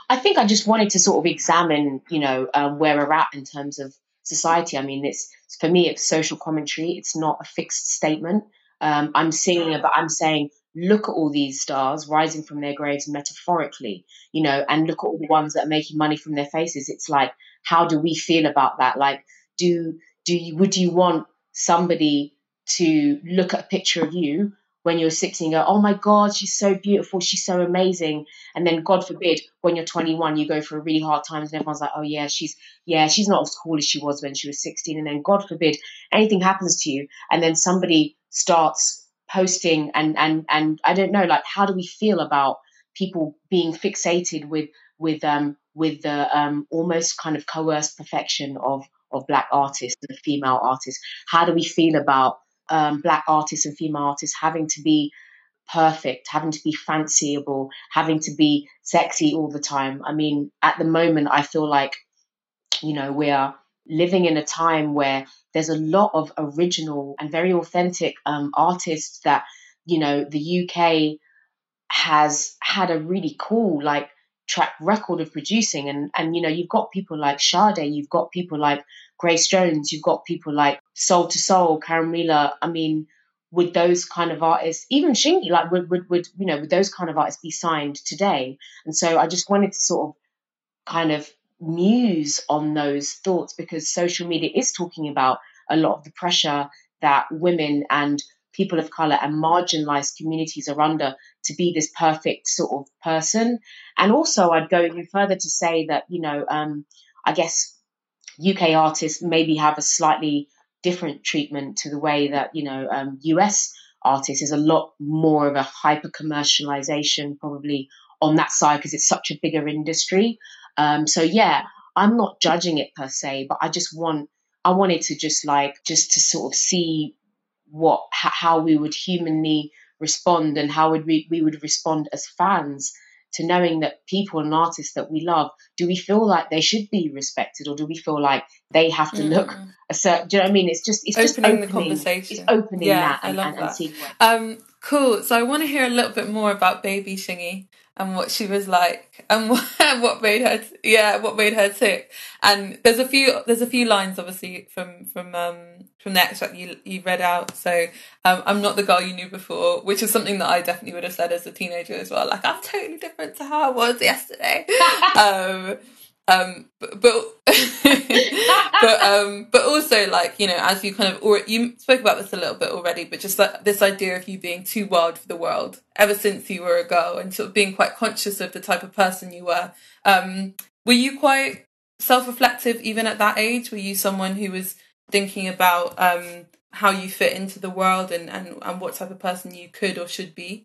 [SPEAKER 9] i think i just wanted to sort of examine you know um, where we're at in terms of society. I mean it's for me it's social commentary. It's not a fixed statement. Um, i'm singing but i'm saying look at all these stars rising from their graves metaphorically, you know, and look at all the ones that are making money from their faces. It's like, how do we feel about that? Like, do do you would you want somebody to look at a picture of you when you're 16 and go, oh my God, she's so beautiful, she's so amazing. And then God forbid, when you're 21, you go through a really hard times and everyone's like, oh yeah, she's yeah, she's not as cool as she was when she was 16. And then God forbid anything happens to you, and then somebody starts posting and and and I don't know like how do we feel about people being fixated with with um with the um almost kind of coerced perfection of of black artists and female artists? How do we feel about um, black artists and female artists having to be perfect having to be fanciable having to be sexy all the time? I mean at the moment i feel like you know we are living in a time where there's a lot of original and very authentic um, artists that you know the UK has had a really cool like track record of producing. And and you know you've got people like Sade you've got people like Grace Jones you've got people like Soul II Soul Caron I mean would those kind of artists even Shingai like would, would would you know would those kind of artists be signed today? And so I just wanted to sort of kind of muse on those thoughts because social media is talking about a lot of the pressure that women and people of color and marginalized communities are under to be this perfect sort of person. And also, I'd go even further to say that, you know, um, I guess UK artists maybe have a slightly different treatment to the way that, you know, um, US artists is a lot more of a hyper commercialization probably on that side because it's such a bigger industry. Um, so yeah, I'm not judging it per se, but I just want I wanted to just like just to sort of see what how we would humanly respond and how would we, we would respond as fans to knowing that people and artists that we love do we feel like they should be respected or do we feel like they have to mm. look a certain do you know what I mean it's just it's
[SPEAKER 6] opening
[SPEAKER 9] just
[SPEAKER 6] opening, the conversation
[SPEAKER 9] it's opening
[SPEAKER 6] yeah,
[SPEAKER 9] that and,
[SPEAKER 6] I love
[SPEAKER 9] and,
[SPEAKER 6] that.
[SPEAKER 9] and
[SPEAKER 6] um cool so I want to hear a little bit more about baby Shingai and what she was like and what, what made her yeah what made her tick. And there's a few there's a few lines obviously from from um from the extract you you read out. So um, i'm not the girl you knew before which is something that i definitely would have said as a teenager as well. Like i'm totally different to how i was yesterday. Um um but but, but um but also like you know as you kind of or you spoke about this a little bit already but just like this idea of you being too wild for the world ever since you were a girl and sort of being quite conscious of the type of person you were. Um were you quite self-reflective even at that age? Were you someone who was thinking about um how you fit into the world and and, and what type of person you could or should be?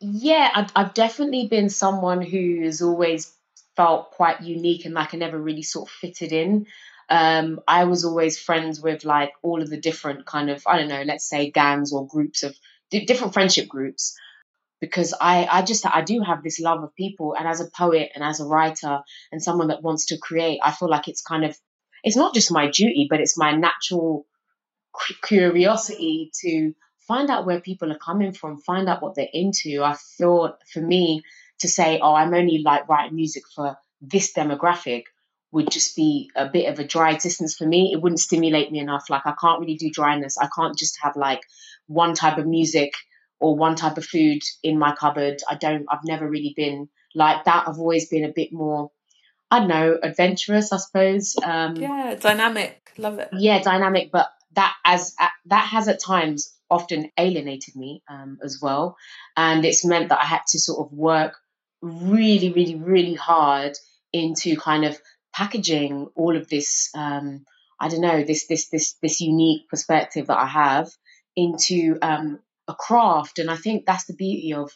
[SPEAKER 9] Yeah I've, I've definitely been someone who's always felt quite unique and like I never really sort of fitted in. Um, I was always friends with like all of the different kind of I don't know, let's say gangs or groups of different friendship groups because I, I just I do have this love of people and as a poet and as a writer and someone that wants to create I feel like it's kind of it's not just my duty but it's my natural curiosity to find out where people are coming from find out what they're into I feel for me to say, oh, I'm only like writing music for this demographic would just be a bit of a dry existence for me. It wouldn't stimulate me enough. Like I can't really do dryness. I can't just have like one type of music or one type of food in my cupboard. I don't I've never really been like that. I've always been a bit more I don't know, adventurous, I suppose. Um
[SPEAKER 6] Yeah, dynamic. Love it.
[SPEAKER 9] Yeah, dynamic, but that as that has at times often alienated me um, as well. And it's meant that I had to sort of work really, really, really hard into kind of packaging all of this. Um, I don't know this this this this unique perspective that I have into um, a craft. And I think that's the beauty of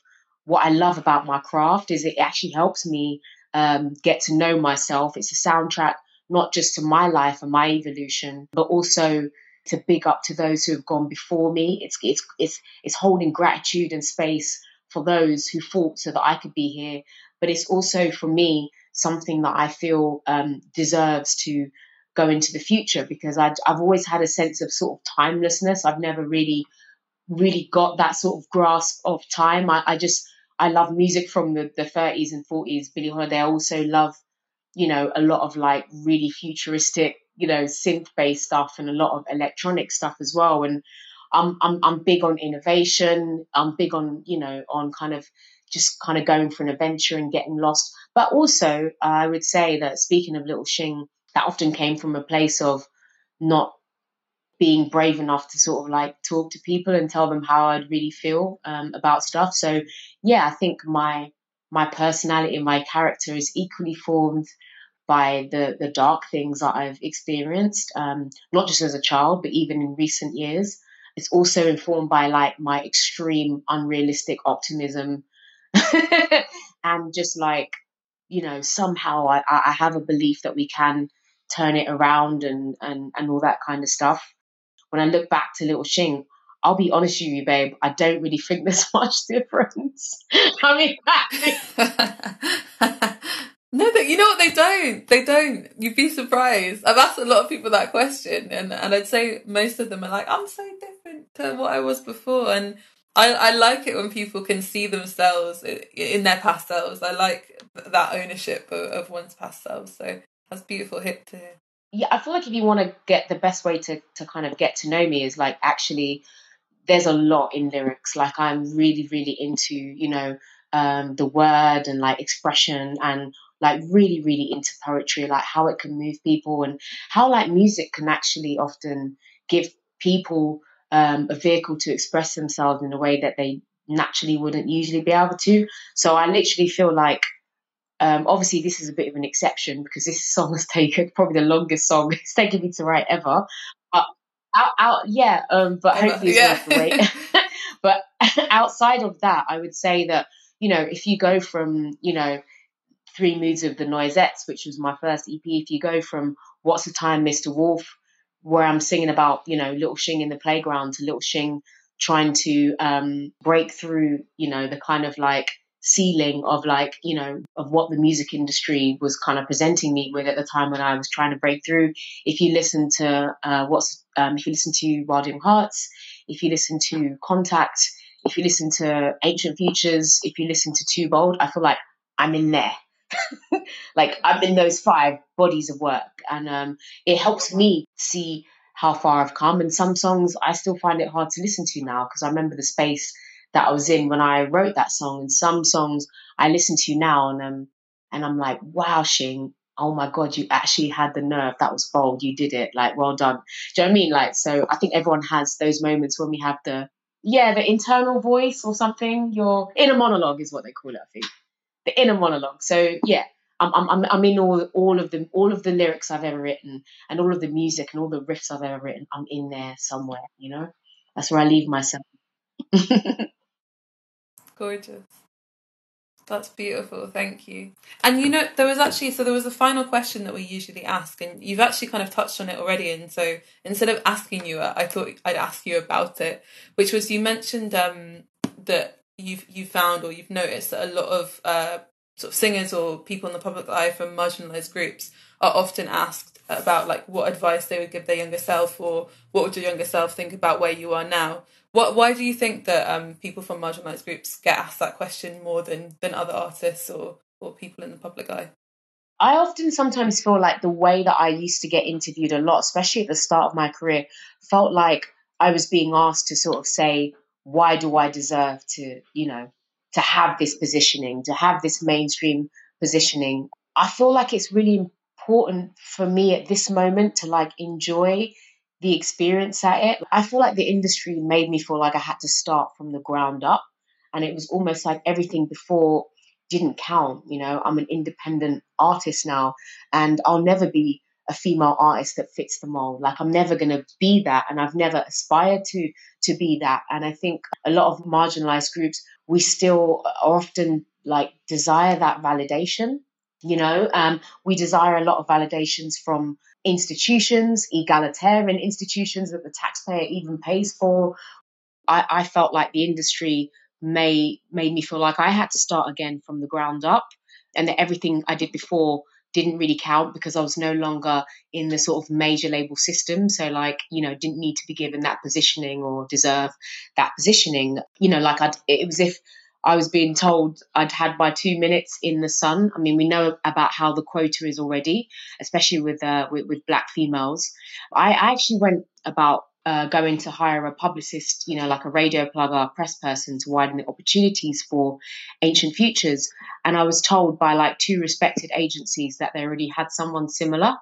[SPEAKER 9] what I love about my craft is it actually helps me um, get to know myself. It's a soundtrack not just to my life and my evolution, but also to big up to those who have gone before me. It's it's it's it's holding gratitude and space for those who fought so that I could be here. But it's also for me something that I feel um, deserves to go into the future because i I've always had a sense of sort of timelessness. I've never really really got that sort of grasp of time. I, I just I love music from the, the 30s and 40s. Billie Holiday. I also love, you know, a lot of like really futuristic, you know, synth based stuff and a lot of electronic stuff as well. And I'm I'm I'm big on innovation. I'm big on you know on kind of just kind of going for an adventure and getting lost. But also, uh, I would say that speaking of Little Shing, that often came from a place of not being brave enough to sort of like talk to people and tell them how I'd really feel um, about stuff. So yeah, I think my my personality my character is equally formed by the the dark things that I've experienced, um, not just as a child, but even in recent years. It's also informed by like my extreme unrealistic optimism and just like you know somehow I, I have a belief that we can turn it around and and and all that kind of stuff when I look back to Little Shing, I'll be honest with you, babe, I don't really think there's much difference. I mean,
[SPEAKER 6] no, they, you know what? They don't. They don't. You'd be surprised. I've asked a lot of people that question, and, and I'd say most of them are like, I'm so different to what I was before. And I, I like it when people can see themselves in their past selves. I like that ownership of, of one's past selves. So that's beautiful hit to hear
[SPEAKER 9] yeah, I feel like if you want to get the best way to to kind of get to know me is like actually there's a lot in lyrics. Like I'm really, really into, you know, um, the word and like expression and like really, really into poetry, like how it can move people and how like music can actually often give people um, a vehicle to express themselves in a way that they naturally wouldn't usually be able to. So I literally feel like um, obviously, this is a bit of an exception because this song has taken probably the longest song it's taken me to write ever. But out, out yeah, um, but hopefully it's yeah. worth the wait. but outside of that, I would say that you know if you go from you know Three Moods of the Noisettes, which was my first EP, if you go from What's the Time, Mr. Wolf, where I'm singing about you know Little Shing in the playground to Little Shing trying to um, break through, you know, the kind of like ceiling of like you know of what the music industry was kind of presenting me with at the time when I was trying to break through. If you listen to uh, what's um, if you listen to Wild Young Hearts, if you listen to Contact, if you listen to Ancient Futures, if you listen to Too Bold, I feel like I'm in there. like I'm in those five bodies of work, and um, it helps me see how far I've come. And some songs I still find it hard to listen to now because I remember the space that I was in when I wrote that song. And some songs I listen to now and um and I'm like, wow, Shing, oh my god, you actually had the nerve. That was bold. You did it. Like, well done. Do you know what I mean? Like, so I think everyone has those moments when we have the yeah, the internal voice or something. Your inner monologue is what they call it. I think the inner monologue. So yeah, I'm I'm I'm in all all of the all of the lyrics I've ever written and all of the music and all the riffs I've ever written. I'm in there somewhere. You know, that's where I leave myself.
[SPEAKER 6] Gorgeous. That's beautiful. Thank you. And you know, there was actually so there was a final question that we usually ask, and you've actually kind of touched on it already. And so instead of asking you, I thought I'd ask you about it, which was you mentioned um, that you've you found or you've noticed that a lot of uh, sort of singers or people in the public eye from marginalized groups are often asked about like what advice they would give their younger self or what would your younger self think about where you are now what? Why do you think that um, people from marginalised groups get asked that question more than than other artists or or people in the public eye?
[SPEAKER 9] I often sometimes feel like the way that I used to get interviewed a lot, especially at the start of my career, felt like I was being asked to sort of say, why do I deserve to, you know, to have this positioning, to have this mainstream positioning? I feel like it's really important for me at this moment to like enjoy the experience at it. I feel like the industry made me feel like I had to start from the ground up. And it was almost like everything before didn't count. You know, I'm an independent artist now, and I'll never be a female artist that fits the mold. Like I'm never going to be that, and I've never aspired to to be that. And I think a lot of marginalized groups, we still often like desire that validation. You know, um, we desire a lot of validations from institutions, egalitarian institutions that the taxpayer even pays for. I, I felt like the industry may made me feel like I had to start again from the ground up, and that everything I did before didn't really count because I was no longer in the sort of major label system. So, like, you know, didn't need to be given that positioning or deserve that positioning. You know, like I'd, it was if I was being told I'd had my two minutes in the sun. I mean, we know about how the quota is already, especially with uh, with, with black females. I, I actually went about uh, going to hire a publicist, you know, like a radio plugger, press person to widen the opportunities for Ancient Futures. And I was told by like two respected agencies that they already had someone similar.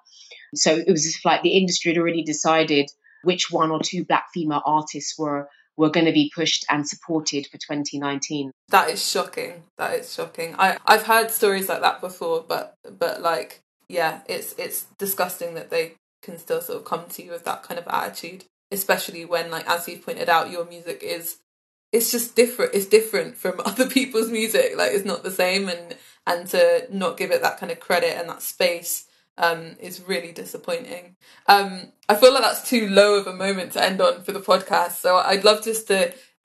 [SPEAKER 9] So it was just like the industry had already decided which one or two black female artists were were going to be pushed and supported for 2019.
[SPEAKER 6] That is shocking. That is shocking. I I've heard stories like that before, but but like yeah, it's it's disgusting that they can still sort of come to you with that kind of attitude especially when like as you pointed out your music is it's just different it's different from other people's music like it's not the same and and to not give it that kind of credit and that space um, is really disappointing. Um, I feel like that's too low of a moment to end on for the podcast. So I'd love just to.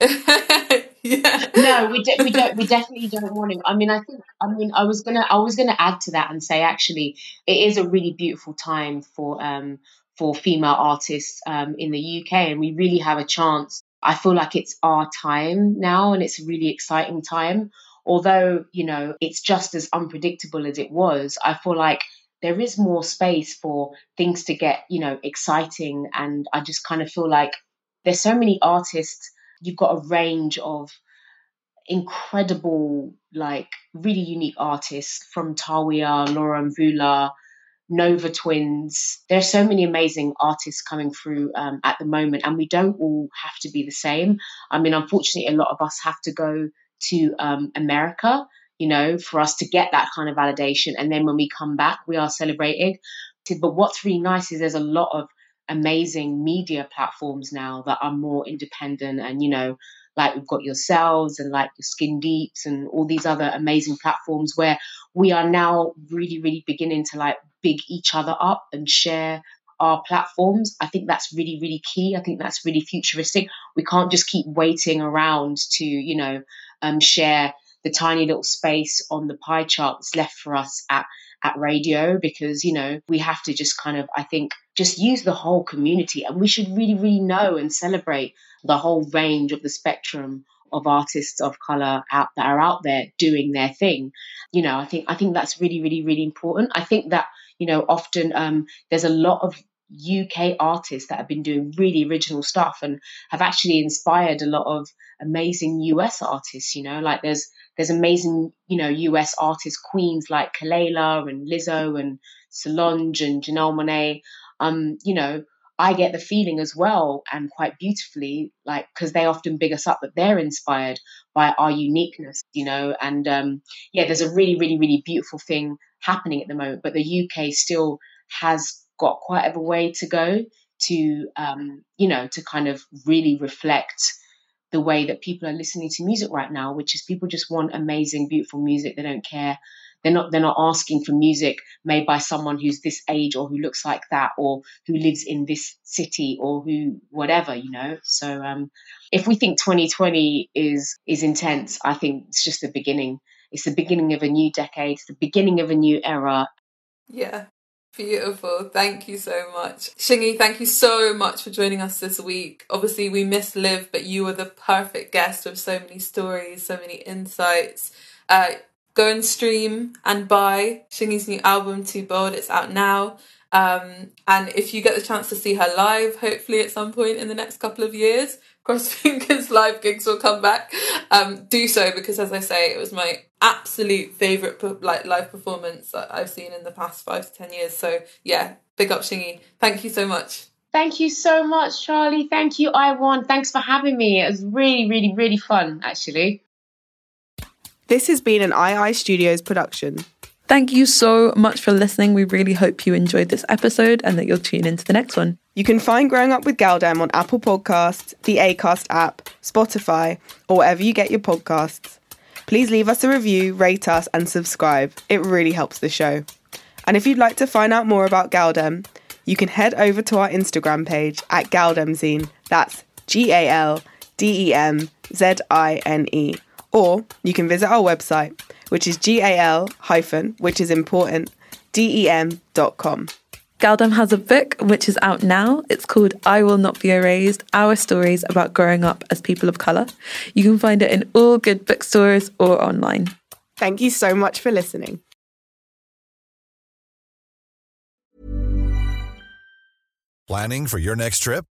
[SPEAKER 9] yeah. No, we de- we don't. We definitely don't want to. I mean, I think. I mean, I was gonna. I was gonna add to that and say actually, it is a really beautiful time for um for female artists um, in the UK, and we really have a chance. I feel like it's our time now, and it's a really exciting time. Although, you know, it's just as unpredictable as it was, I feel like there is more space for things to get, you know, exciting. And I just kind of feel like there's so many artists, you've got a range of incredible, like really unique artists from Tawiah, Laura Mvula, Nova Twins. There are so many amazing artists coming through um, at the moment, and we don't all have to be the same. I mean, unfortunately, a lot of us have to go to um, America, you know, for us to get that kind of validation. And then when we come back, we are celebrated. But what's really nice is there's a lot of amazing media platforms now that are more independent and, you know, like we've got yourselves and like your skin deeps and all these other amazing platforms where we are now really really beginning to like big each other up and share our platforms. I think that's really, really key. I think that's really futuristic. We can't just keep waiting around to, you know, um, share the tiny little space on the pie chart that's left for us at at radio because you know we have to just kind of i think just use the whole community. And we should really really know and celebrate the whole range of the spectrum of artists of color out that are out there doing their thing. You know i think i think that's really really really important. I think that you know often um, there's a lot of UK artists that have been doing really original stuff and have actually inspired a lot of amazing US artists, you know, like there's there's amazing, you know, US artist queens like Kelela and Lizzo and Solange and Janelle Monáe. Um, you know, I get the feeling as well, and quite beautifully, like because they often big us up that they're inspired by our uniqueness, you know. And um, yeah, there's a really, really, really beautiful thing happening at the moment, but the UK still has got quite a way to go to, um, you know, to kind of really reflect the way that people are listening to music right now, which is people just want amazing, beautiful music. They don't care they're not they're not asking for music made by someone who's this age or who looks like that or who lives in this city or who whatever, you know. So um, if we think 2020 is is intense, I think it's just the beginning. It's the beginning of a new decade. It's the beginning of a new era.
[SPEAKER 6] Yeah. Beautiful. Thank you so much. Shingai, thank you so much for joining us this week. Obviously, we miss Liv, but you were the perfect guest with so many stories, so many insights. Uh, go and stream and buy Shingai's new album, Too Bold. It's out now. Um, and if you get the chance to see her live, hopefully at some point in the next couple of years, cross fingers, live gigs will come back. Um, do so because, as I say, it was my absolute favorite like live performance that I've seen in the past five to ten years. So yeah, big up Shingai. Thank you so much.
[SPEAKER 9] Thank you so much, Charlie. Thank you, I1. Thanks for having me. It was really, really, really fun, actually.
[SPEAKER 7] This has been an II Studios production.
[SPEAKER 8] Thank you so much for listening. We really hope you enjoyed this episode and that you'll tune into the next one.
[SPEAKER 7] You can find Growing Up with Galdem on Apple Podcasts, the Acast app, Spotify, or wherever you get your podcasts. Please leave us a review, rate us, and subscribe. It really helps the show. And if you'd like to find out more about Galdem, you can head over to our Instagram page at Galdemzine. That's G A L D E M Z I N E. Or you can visit our website, which is G A L hyphen, which is important, D E M dot com.
[SPEAKER 8] Galdem has a book which is out now. It's called I Will Not Be Erased Our Stories About Growing Up as People of Colour. You can find it in all good bookstores or online.
[SPEAKER 7] Thank you so much for listening.
[SPEAKER 2] Planning for your next trip?